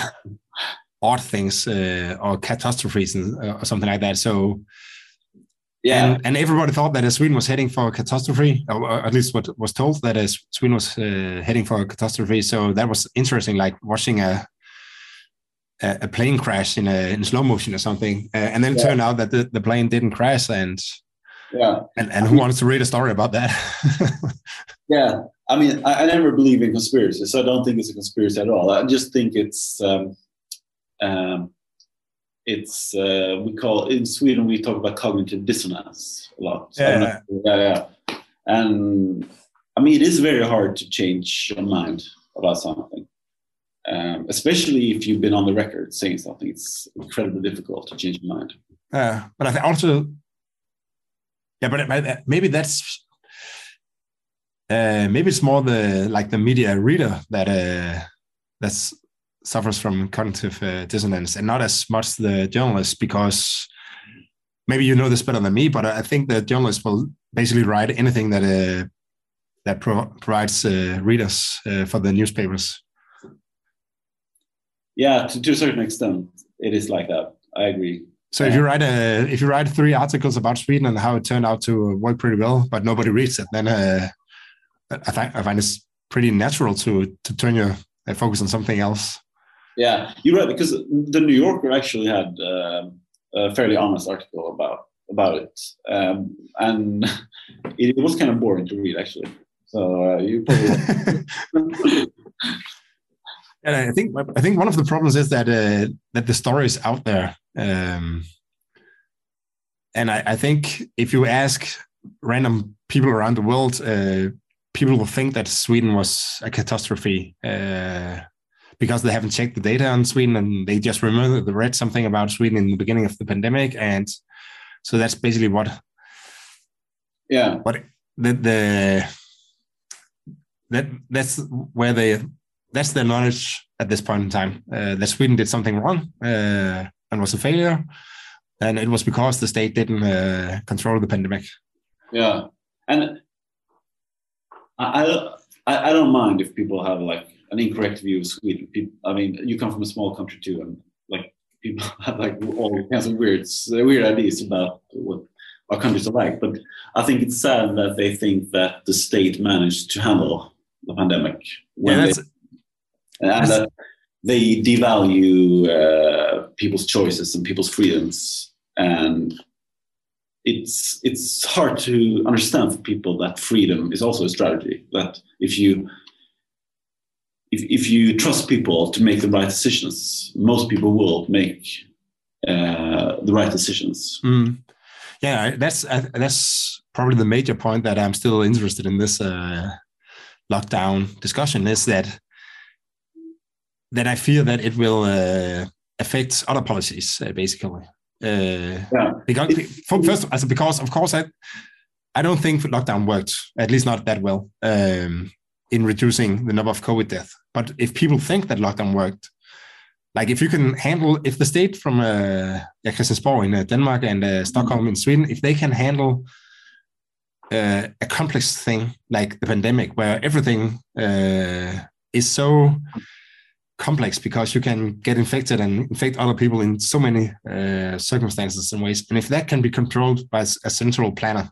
Speaker 1: odd things uh, or catastrophes and, uh, or something like that. So yeah, and, and, everybody thought that Sweden was heading for a catastrophe, or at least what was told that Sweden was uh, heading for a catastrophe. So that was interesting, like watching a a plane crash in a in slow motion or something, uh, and then it yeah. turned out that the, the plane didn't crash, and
Speaker 2: yeah,
Speaker 1: and, and who wants to read a story about that?
Speaker 2: yeah, I mean, I, I, never believe in conspiracy, so I don't think it's a conspiracy at all. I just think it's um, um, it's uh, we call in Sweden we talk about cognitive dissonance a lot.
Speaker 1: So yeah.
Speaker 2: yeah, yeah. And I mean, it is very hard to change your mind about something, um, especially if you've been on the record saying something. It's incredibly difficult to change your mind.
Speaker 1: Yeah, but I think also, yeah, but maybe that's uh, maybe it's more the like the media reader that uh, that's suffers from cognitive uh, dissonance, and not as much the journalist because maybe you know this better than me, but I think the journalist will basically write anything that uh, that pro provides uh, readers uh, for the newspapers.
Speaker 2: Yeah, to, to a certain extent, it is like that. I agree.
Speaker 1: So if you write a if you write three articles about Sweden and how it turned out to work pretty well, but nobody reads it, then uh, I find I find it's pretty natural to to turn your uh, focus on something else.
Speaker 2: Yeah, you're right because the New Yorker actually had uh, a fairly honest article about about it, um, and it, it, was kind of boring to read actually. So uh, you probably.
Speaker 1: and I think I think one of the problems is that uh, that the story is out there, um, and I, I, think if you ask random people around the world, uh, people will think that Sweden was a catastrophe uh, because they haven't checked the data on Sweden and they just remember they read something about Sweden in the beginning of the pandemic, and so that's basically what.
Speaker 2: Yeah.
Speaker 1: What the the that that's where they that's their knowledge at this point in time uh, that Sweden did something wrong uh, and was a failure, and it was because the state didn't uh, control the pandemic.
Speaker 2: Yeah, and I, I, I don't mind if people have like an incorrect view of Sweden. People, I mean, you come from a small country too, and like people have like all kinds of weird weird ideas about what our countries are like. But I think it's sad that they think that the state managed to handle the pandemic
Speaker 1: yeah,
Speaker 2: they, and that they devalue uh, people's choices and people's freedoms and it's it's hard to understand for people that freedom is also a strategy. That if you if, if you trust people to make the right decisions, most people will make uh, the right decisions.
Speaker 1: Mm. Yeah, that's uh, that's probably the major point that I'm still interested in this uh, lockdown discussion is that that I fear that it will uh, affect other policies, uh, basically. Uh, yeah. Because first, as because of course I I don't think lockdown worked at least not that well um, in reducing the number of COVID deaths. But if people think that lockdown worked, like if you can handle if the state from uh, Christiansborg in uh, Denmark and uh, Stockholm in Sweden, if they can handle uh, a complex thing like the pandemic, where everything uh, is so complex because you can get infected and infect other people in so many uh, circumstances and ways. And if that can be controlled by a central planner,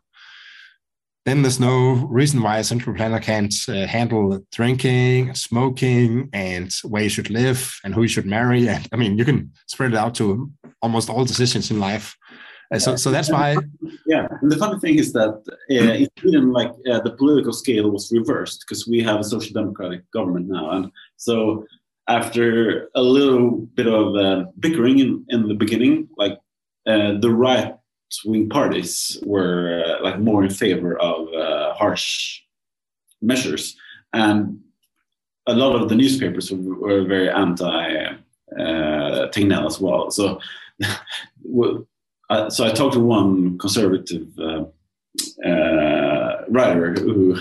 Speaker 1: then there's no reason why a central planner can't uh, handle drinking, smoking, and where you should live and who you should marry. And I mean, you can spread it out to almost all decisions in life. Uh, so, so that's why.
Speaker 2: Yeah, and the funny thing is that uh, in Sweden, like uh, the political scale was reversed because we have a social democratic government now, and so after a little bit of uh, bickering in, in the beginning, like uh, the right wing parties were uh, like more in favor of uh, harsh measures, and a lot of the newspapers were, were very anti uh, Tegnell as well. So, so I talked to one conservative uh, writer who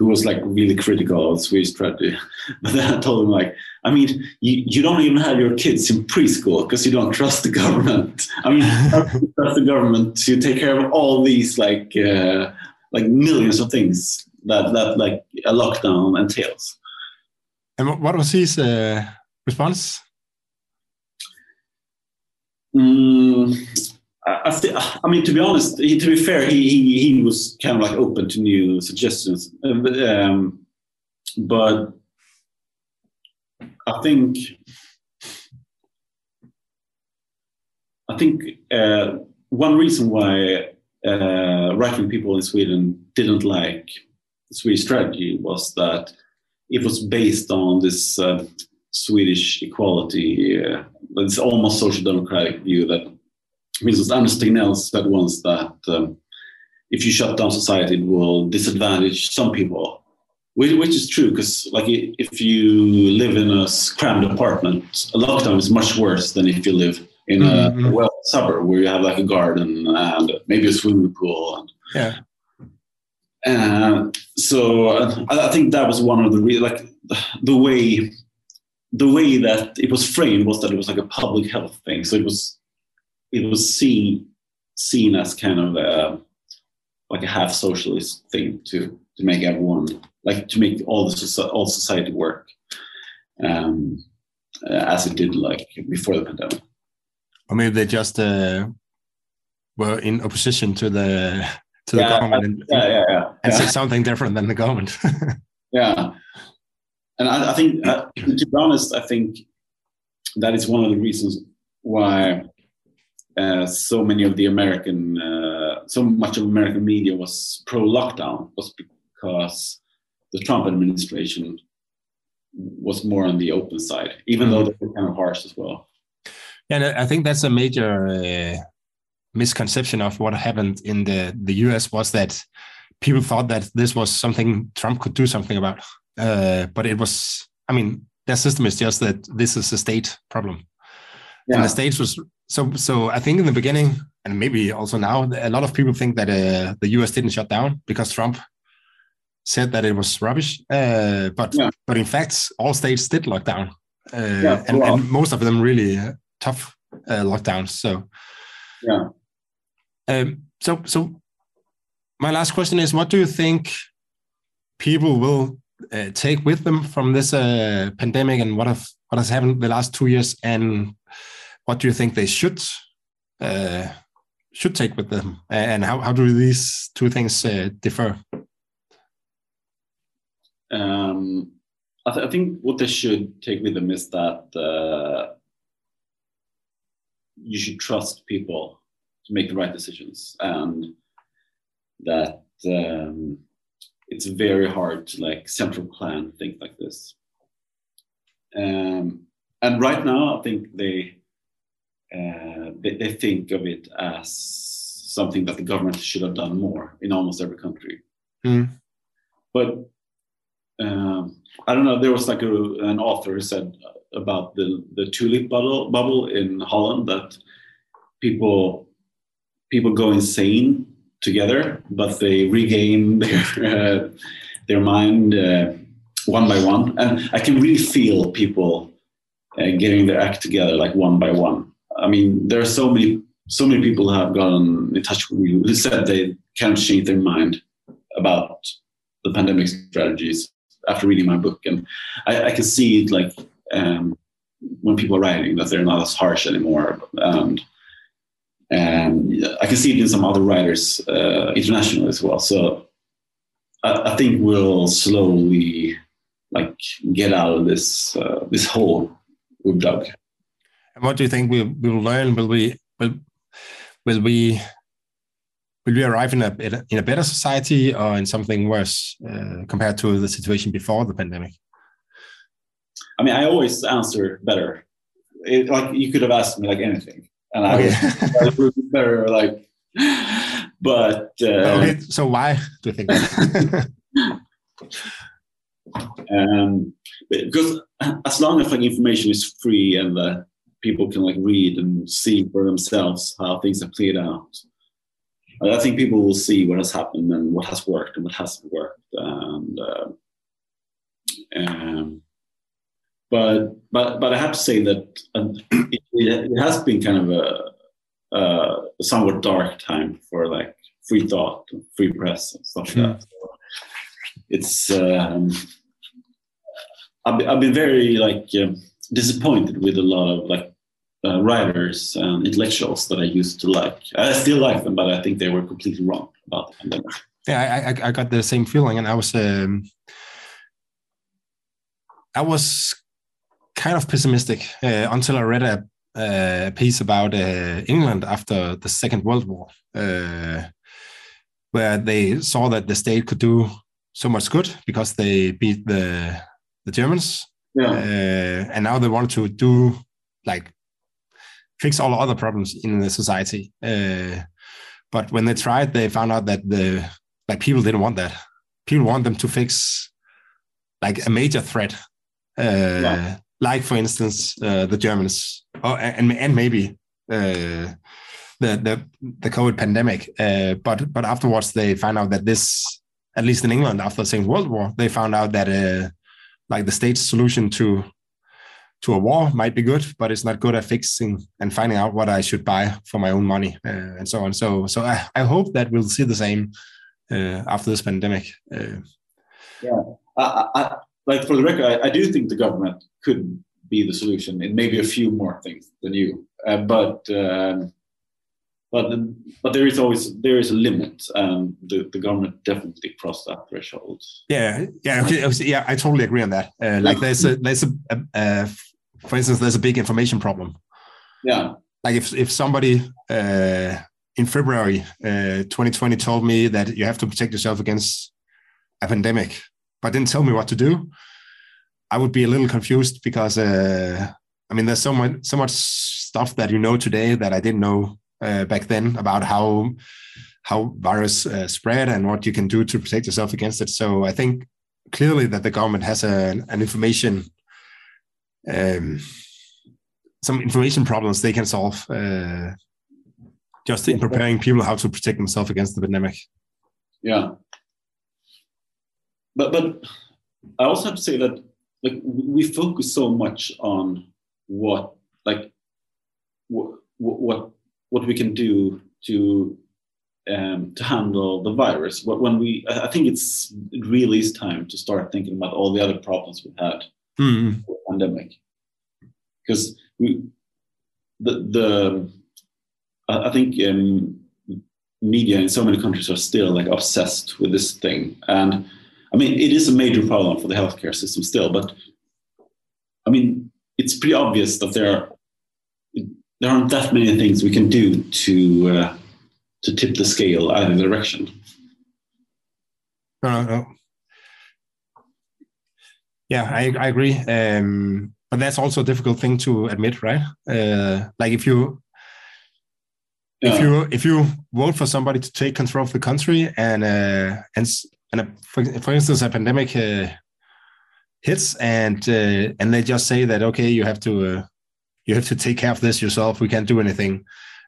Speaker 2: who was like really critical of Swedish strategy. But then I told him like, I mean, you, you don't even have your kids in preschool because you don't trust the government. I mean, trust the government to take care of all these like uh, like millions of things that that like a lockdown entails.
Speaker 1: And what was his uh, response?
Speaker 2: Mm, I, I, I, mean, to be honest, he, to be fair, he, he, he was kind of like open to new suggestions, uh, but, um, but I think I think uh, one reason why uh, right-wing people in Sweden didn't like the Swedish strategy was that it was based on this uh, Swedish equality, uh, this almost social democratic view that for instance, Anders Tegnell said once that um, if you shut down society, it will disadvantage some people, which, which is true because, like, if you live in a crammed apartment, a lockdown is much worse than if you live in a mm-hmm. well suburb where you have like a garden and maybe a swimming pool. And,
Speaker 1: yeah.
Speaker 2: And so I, I think that was one of the re- like the way the way that it was framed was that it was like a public health thing. So it was it was seen seen as kind of a, like a half socialist thing to to make everyone like to make all the all society work um, uh, as it did like before the pandemic.
Speaker 1: Or maybe they just uh, were in opposition to the to the
Speaker 2: Yeah,
Speaker 1: government and,
Speaker 2: Yeah, yeah, yeah.
Speaker 1: and
Speaker 2: yeah.
Speaker 1: said something different than the government.
Speaker 2: Yeah, and I, I think, uh, to be honest, I think that is one of the reasons why uh, so many of the American, uh, so much of American media was pro-lockdown was because the Trump administration was more on the open side, even though they were kind of harsh as well.
Speaker 1: and I think that's a major uh, misconception of what happened in the the U.S. was that people thought that this was something Trump could do something about, uh, but it was. I mean, their system is just that this is a state problem, and the states was so. So I think in the beginning, and maybe also now, a lot of people think that uh, the U.S. didn't shut down because Trump said that it was rubbish. Uh, but
Speaker 2: Yeah.
Speaker 1: but in fact, all states did lock down, uh,
Speaker 2: Yeah,
Speaker 1: and, and most of them really uh, tough uh, lockdowns. So
Speaker 2: yeah.
Speaker 1: um, so so my last question is: What do you think people will uh, take with them from this uh, pandemic, and what have what has happened the last two years, and what do you think they should uh, should take with them, and how how do these two things uh, differ?
Speaker 2: Um, I, th- I think what they should take with them is that uh, you should trust people to make the right decisions, and that um, it's very hard to like central plan things like this. Um, and right now, I think they, uh, they they think of it as something that the government should have done more in almost every country.
Speaker 1: Mm.
Speaker 2: But um, I don't know. There was like a, an author who said about the the tulip bubble bubble in Holland that people people go insane together, but they regain their uh, their mind uh, one by one. And I can really feel people uh, getting their act together like one by one. I mean, there are so many so many people have gotten in touch with me who said they can't change their mind about the pandemic strategies after reading my book, and I, I can see it like um, when people are writing that they're not as harsh anymore, and and I can see it in some other writers uh, internationally as well. So I, I think we'll slowly like get out of this uh, this hole we've dug.
Speaker 1: And what do you think we we will learn? Will we will will we will we arrive in a better- in a better society or in something worse uh, compared to the situation before the pandemic?
Speaker 2: I mean, I always answer better. It, like you could have asked me like anything, and I
Speaker 1: Okay.
Speaker 2: would better. Like, but uh,
Speaker 1: okay, so why do you think that?
Speaker 2: um, because as long as like information is free and that people can like read and see for themselves how things have played out, I think people will see what has happened and what has worked and what hasn't worked. And uh, um, but but but I have to say that uh, it, it has been kind of a, a somewhat dark time for like free thought, free press, and stuff like
Speaker 1: Hmm.
Speaker 2: that. So it's um, I've, been- I've been very like um, disappointed with a lot of like uh, writers and intellectuals that I used to like. I still like them, but I think they were completely wrong about the pandemic.
Speaker 1: yeah, I, I I got the same feeling, and I was um, I was kind of pessimistic uh, until I read a, a piece about uh, England after the Second World War, uh, where they saw that the state could do so much good because they beat the the Germans,
Speaker 2: Yeah,
Speaker 1: uh, and now they want to do like fix all other problems in the society. Uh, but when they tried, they found out that the like people didn't want that. People want them to fix like a major threat, uh,
Speaker 2: Yeah.
Speaker 1: like for instance uh, the Germans, or, and and maybe uh, the the the COVID pandemic. Uh, but but afterwards they find out that this at least in England after the Second World War, they found out that uh, like the state's solution to to a war might be good, but it's not good at fixing and finding out what I should buy for my own money uh, and so on. So, so I, I hope that we'll see the same uh, after this pandemic. Uh,
Speaker 2: yeah, I, I, like for the record, I, I, do think the government could be the solution in maybe a few more things than you, uh, but. Um, but but there is always there is a limit, and the, the government definitely crossed that threshold.
Speaker 1: Yeah, yeah, okay, yeah. I totally agree on that. Uh, like there's a there's a, a, a for instance, there's a big information problem.
Speaker 2: Yeah.
Speaker 1: Like if if somebody uh, in February uh, 2020 told me that you have to protect yourself against a pandemic, but didn't tell me what to do, I would be a little confused because uh, I mean, there's so much so much stuff that you know today that I didn't know uh, back then about how how virus uh, spread and what you can do to protect yourself against it. So I think clearly that the government has a, an information um, some information problems they can solve uh, just in preparing people how to protect themselves against the pandemic.
Speaker 2: Yeah, but but I also have to say that like we focus so much on what like what what what we can do to um, to handle the virus. When we, I think it's it really is time to start thinking about all the other problems we've had mm. Pandemic because we the the I think um, media in so many countries are still like obsessed with this thing, and I mean it is a major problem for the healthcare system still. But I mean it's pretty obvious that there are there aren't that many things we can do to uh, to tip the scale either direction.
Speaker 1: No, no, yeah, I, I agree. Um, but that's also a difficult thing to admit, right? Uh, like if you yeah. if you if you vote for somebody to take control of the country and uh, and and a, for, for instance a pandemic uh, hits and uh, and they just say that okay you have to uh, you have to take care of this yourself we can't do anything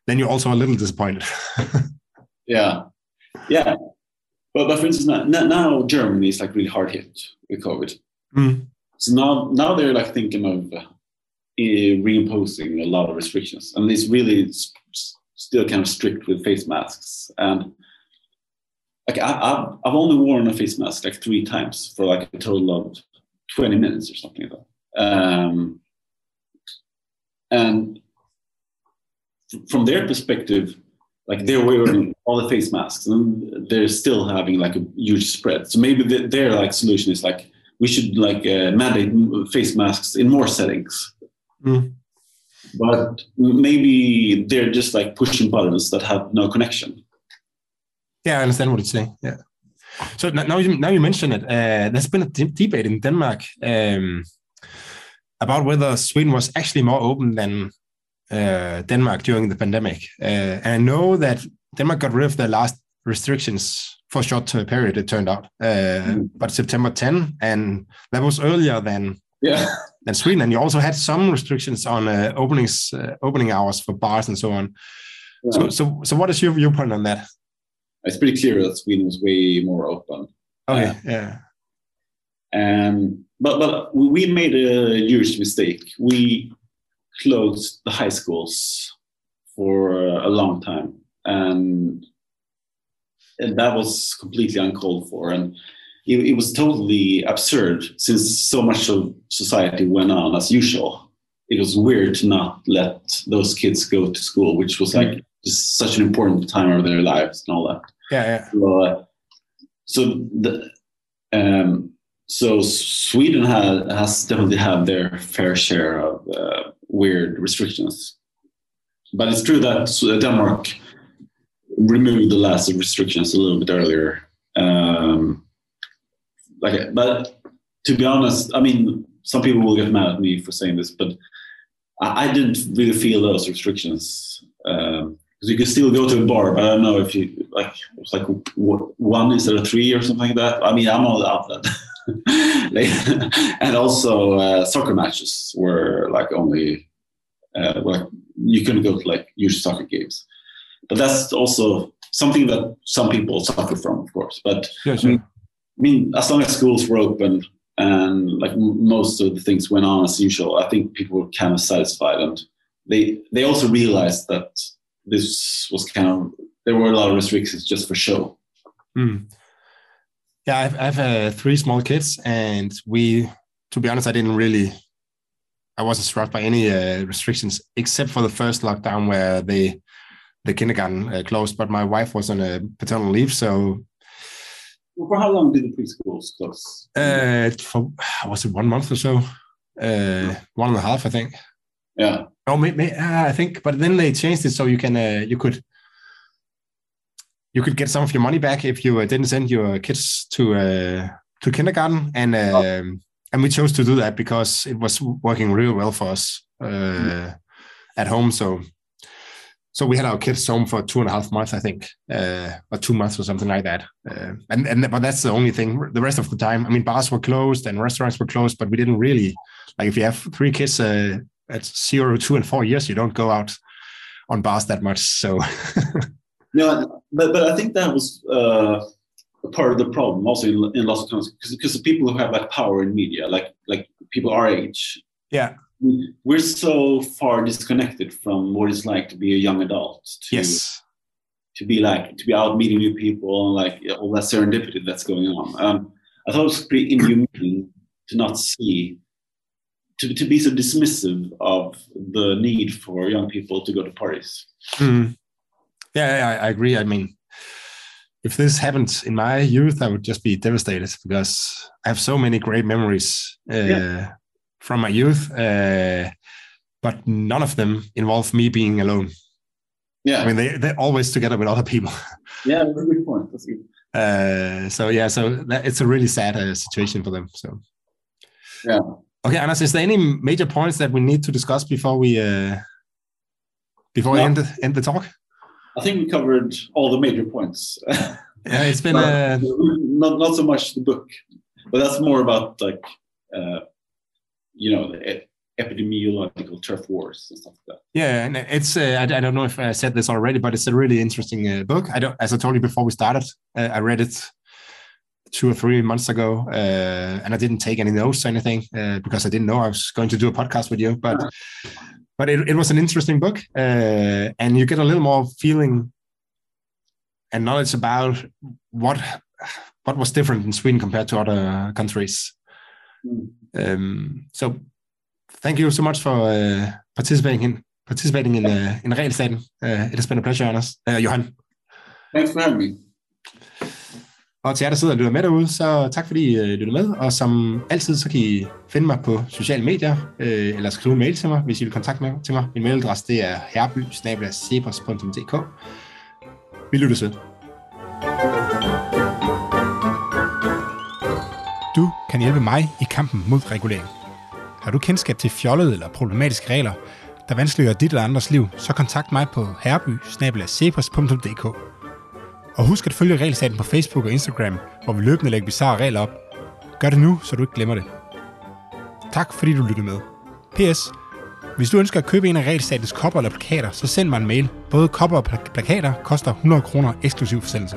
Speaker 1: then you're also a little disappointed
Speaker 2: yeah yeah but, but for instance now, now germany is like really hard hit with covid Mm. So now, now they're like thinking of uh, reimposing a lot of restrictions, and it's really still kind of strict with face masks. And like I, have I've only worn a face mask like three times for like a total of twenty minutes or something like that. Um, and from their perspective, like they're wearing all the face masks and they're still having like a huge spread. So maybe the, their like solution is like we should like uh, mandate face masks in more settings. Mm. But maybe they're just like pushing buttons that have no connection.
Speaker 1: Yeah, I understand what you're saying. Yeah. So now you now you mention it. Uh, there's been a debate in Denmark um, about whether Sweden was actually more open than uh, Denmark during the pandemic. Uh, and I know that Denmark got rid of the last restrictions for a short period, it turned out. Uh, mm. But September 10, and that was earlier than
Speaker 2: yeah.
Speaker 1: than Sweden. And you also had some restrictions on uh, openings, uh, opening hours for bars and so on. Yeah. So, so, so what is your viewpoint on that?
Speaker 2: It's pretty clear that Sweden was way more open.
Speaker 1: Okay, uh, yeah.
Speaker 2: Um, but but we made a huge mistake. We closed the high schools for a long time, and and that was completely uncalled for. And it, it, was totally absurd since so much of society went on as usual. It was weird to not let those kids go to school which was like just such an important time of their lives and all that.
Speaker 1: Yeah, yeah.
Speaker 2: so, uh, so the um, so Sweden has has definitely had their fair share of uh, weird restrictions, but it's true that Denmark removed the last restrictions a little bit earlier. Um, like, but to be honest, I mean, some people will get mad at me for saying this, but I, I didn't really feel those restrictions because um, you can still go to a bar, but I don't know if you like it's like one instead of three or something like that. I mean, I'm all out that. and also uh, soccer matches were like only uh, like you couldn't go to like huge soccer games but that's also something that some people suffer from, of course. But
Speaker 1: yeah, sure. I mean,
Speaker 2: I mean, as long as schools were open and like most of the things went on as usual, I think people were kind of satisfied, and they they also realized that this was kind of there were a lot of restrictions just for show.
Speaker 1: Mm. Yeah, I've, I've uh, three small kids, and we, to be honest, I didn't really, I wasn't struck by any uh, restrictions except for the first lockdown where they, the kindergarten uh, closed. But my wife was on a paternal leave, so.
Speaker 2: Well, For how long did the preschools close?
Speaker 1: Uh, for was it one month or so? Uh, one and a half, I think.
Speaker 2: Yeah.
Speaker 1: Oh, maybe, uh, I think, but then they changed it so you can uh, you could you could get some of your money back if you uh, didn't send your kids to uh, to kindergarten, and uh, oh. and we chose to do that because it was working really well for us mm. at home. So so we had our kids home for two and a half months, I think, uh, or two months or something like that. Uh, and and but that's the only thing. The rest of the time, I mean, bars were closed and restaurants were closed, but we didn't really like if you have three kids uh, at zero, two, and four years, you don't go out on bars that much. So
Speaker 2: No, but but I think that was uh, part of the problem also in, in lots of countries because because the people who have that power in media, like like people our age,
Speaker 1: yeah,
Speaker 2: we're so far disconnected from what it's like to be a young adult. To,
Speaker 1: yes.
Speaker 2: To be like to be out meeting new people and like all that serendipity that's going on. Um, I thought it was pretty inhumane to not see to, to be so dismissive of the need for young people to go to parties.
Speaker 1: Mm. Yeah, I, I agree. I mean, if this happened in my youth, I would just be devastated because I have so many great memories uh, yeah. From my youth, uh, but none of them involve me being alone.
Speaker 2: Yeah,
Speaker 1: I mean they they're always together with other people.
Speaker 2: Yeah, that's a good point. That's good.
Speaker 1: Uh, so yeah, so that, it's a really sad uh, situation for them. So
Speaker 2: yeah.
Speaker 1: Okay, Anders, is there any major points that we need to discuss before we uh, before no. we end the, end the talk?
Speaker 2: I think we covered all the major points.
Speaker 1: yeah, it's been uh,
Speaker 2: not not so much the book, but that's more about like uh, you know the epidemiological turf wars and stuff like that.
Speaker 1: Yeah, and it's uh, I, I, don't know if I said this already, but it's a really interesting uh, book. I don't, as I told you before we started, uh, I read it two or three months ago, uh, and I didn't take any notes or anything uh, because I didn't know I was going to do a podcast with you. But but it, it was an interesting book, uh, and you get a little more feeling and knowledge about what what was different in Sweden compared to other countries. Um, so, thank you so much for uh, participating in participating in uh, in Regelstaten. Uh, it has been a pleasure, Anders. Uh, Johan.
Speaker 2: Thanks for having me.
Speaker 1: Og til jer, der sidder og lytter med derude, så tak fordi I øh, lytter med. Og som altid, så kan I finde mig på sociale medier, øh, eller skrive en mail til mig, hvis I vil kontakte mig til mig. Min mailadresse det er herby Vi lyttes ved. Kan hjælpe mig i kampen mod regulering. Har du kendskab til fjollede eller problematiske regler, der vanskeliggør dit eller andres liv, så kontakt mig på herby og husk at følge regelsaten på Facebook og Instagram, hvor vi løbende lægger bizarre regler op. Gør det nu, så du ikke glemmer det. Tak fordi du lyttede med. P.S. Hvis du ønsker at købe en af Regelstatens kopper eller plakater, så send mig en mail. Både kopper og plakater koster 100 kroner eksklusiv forsendelse.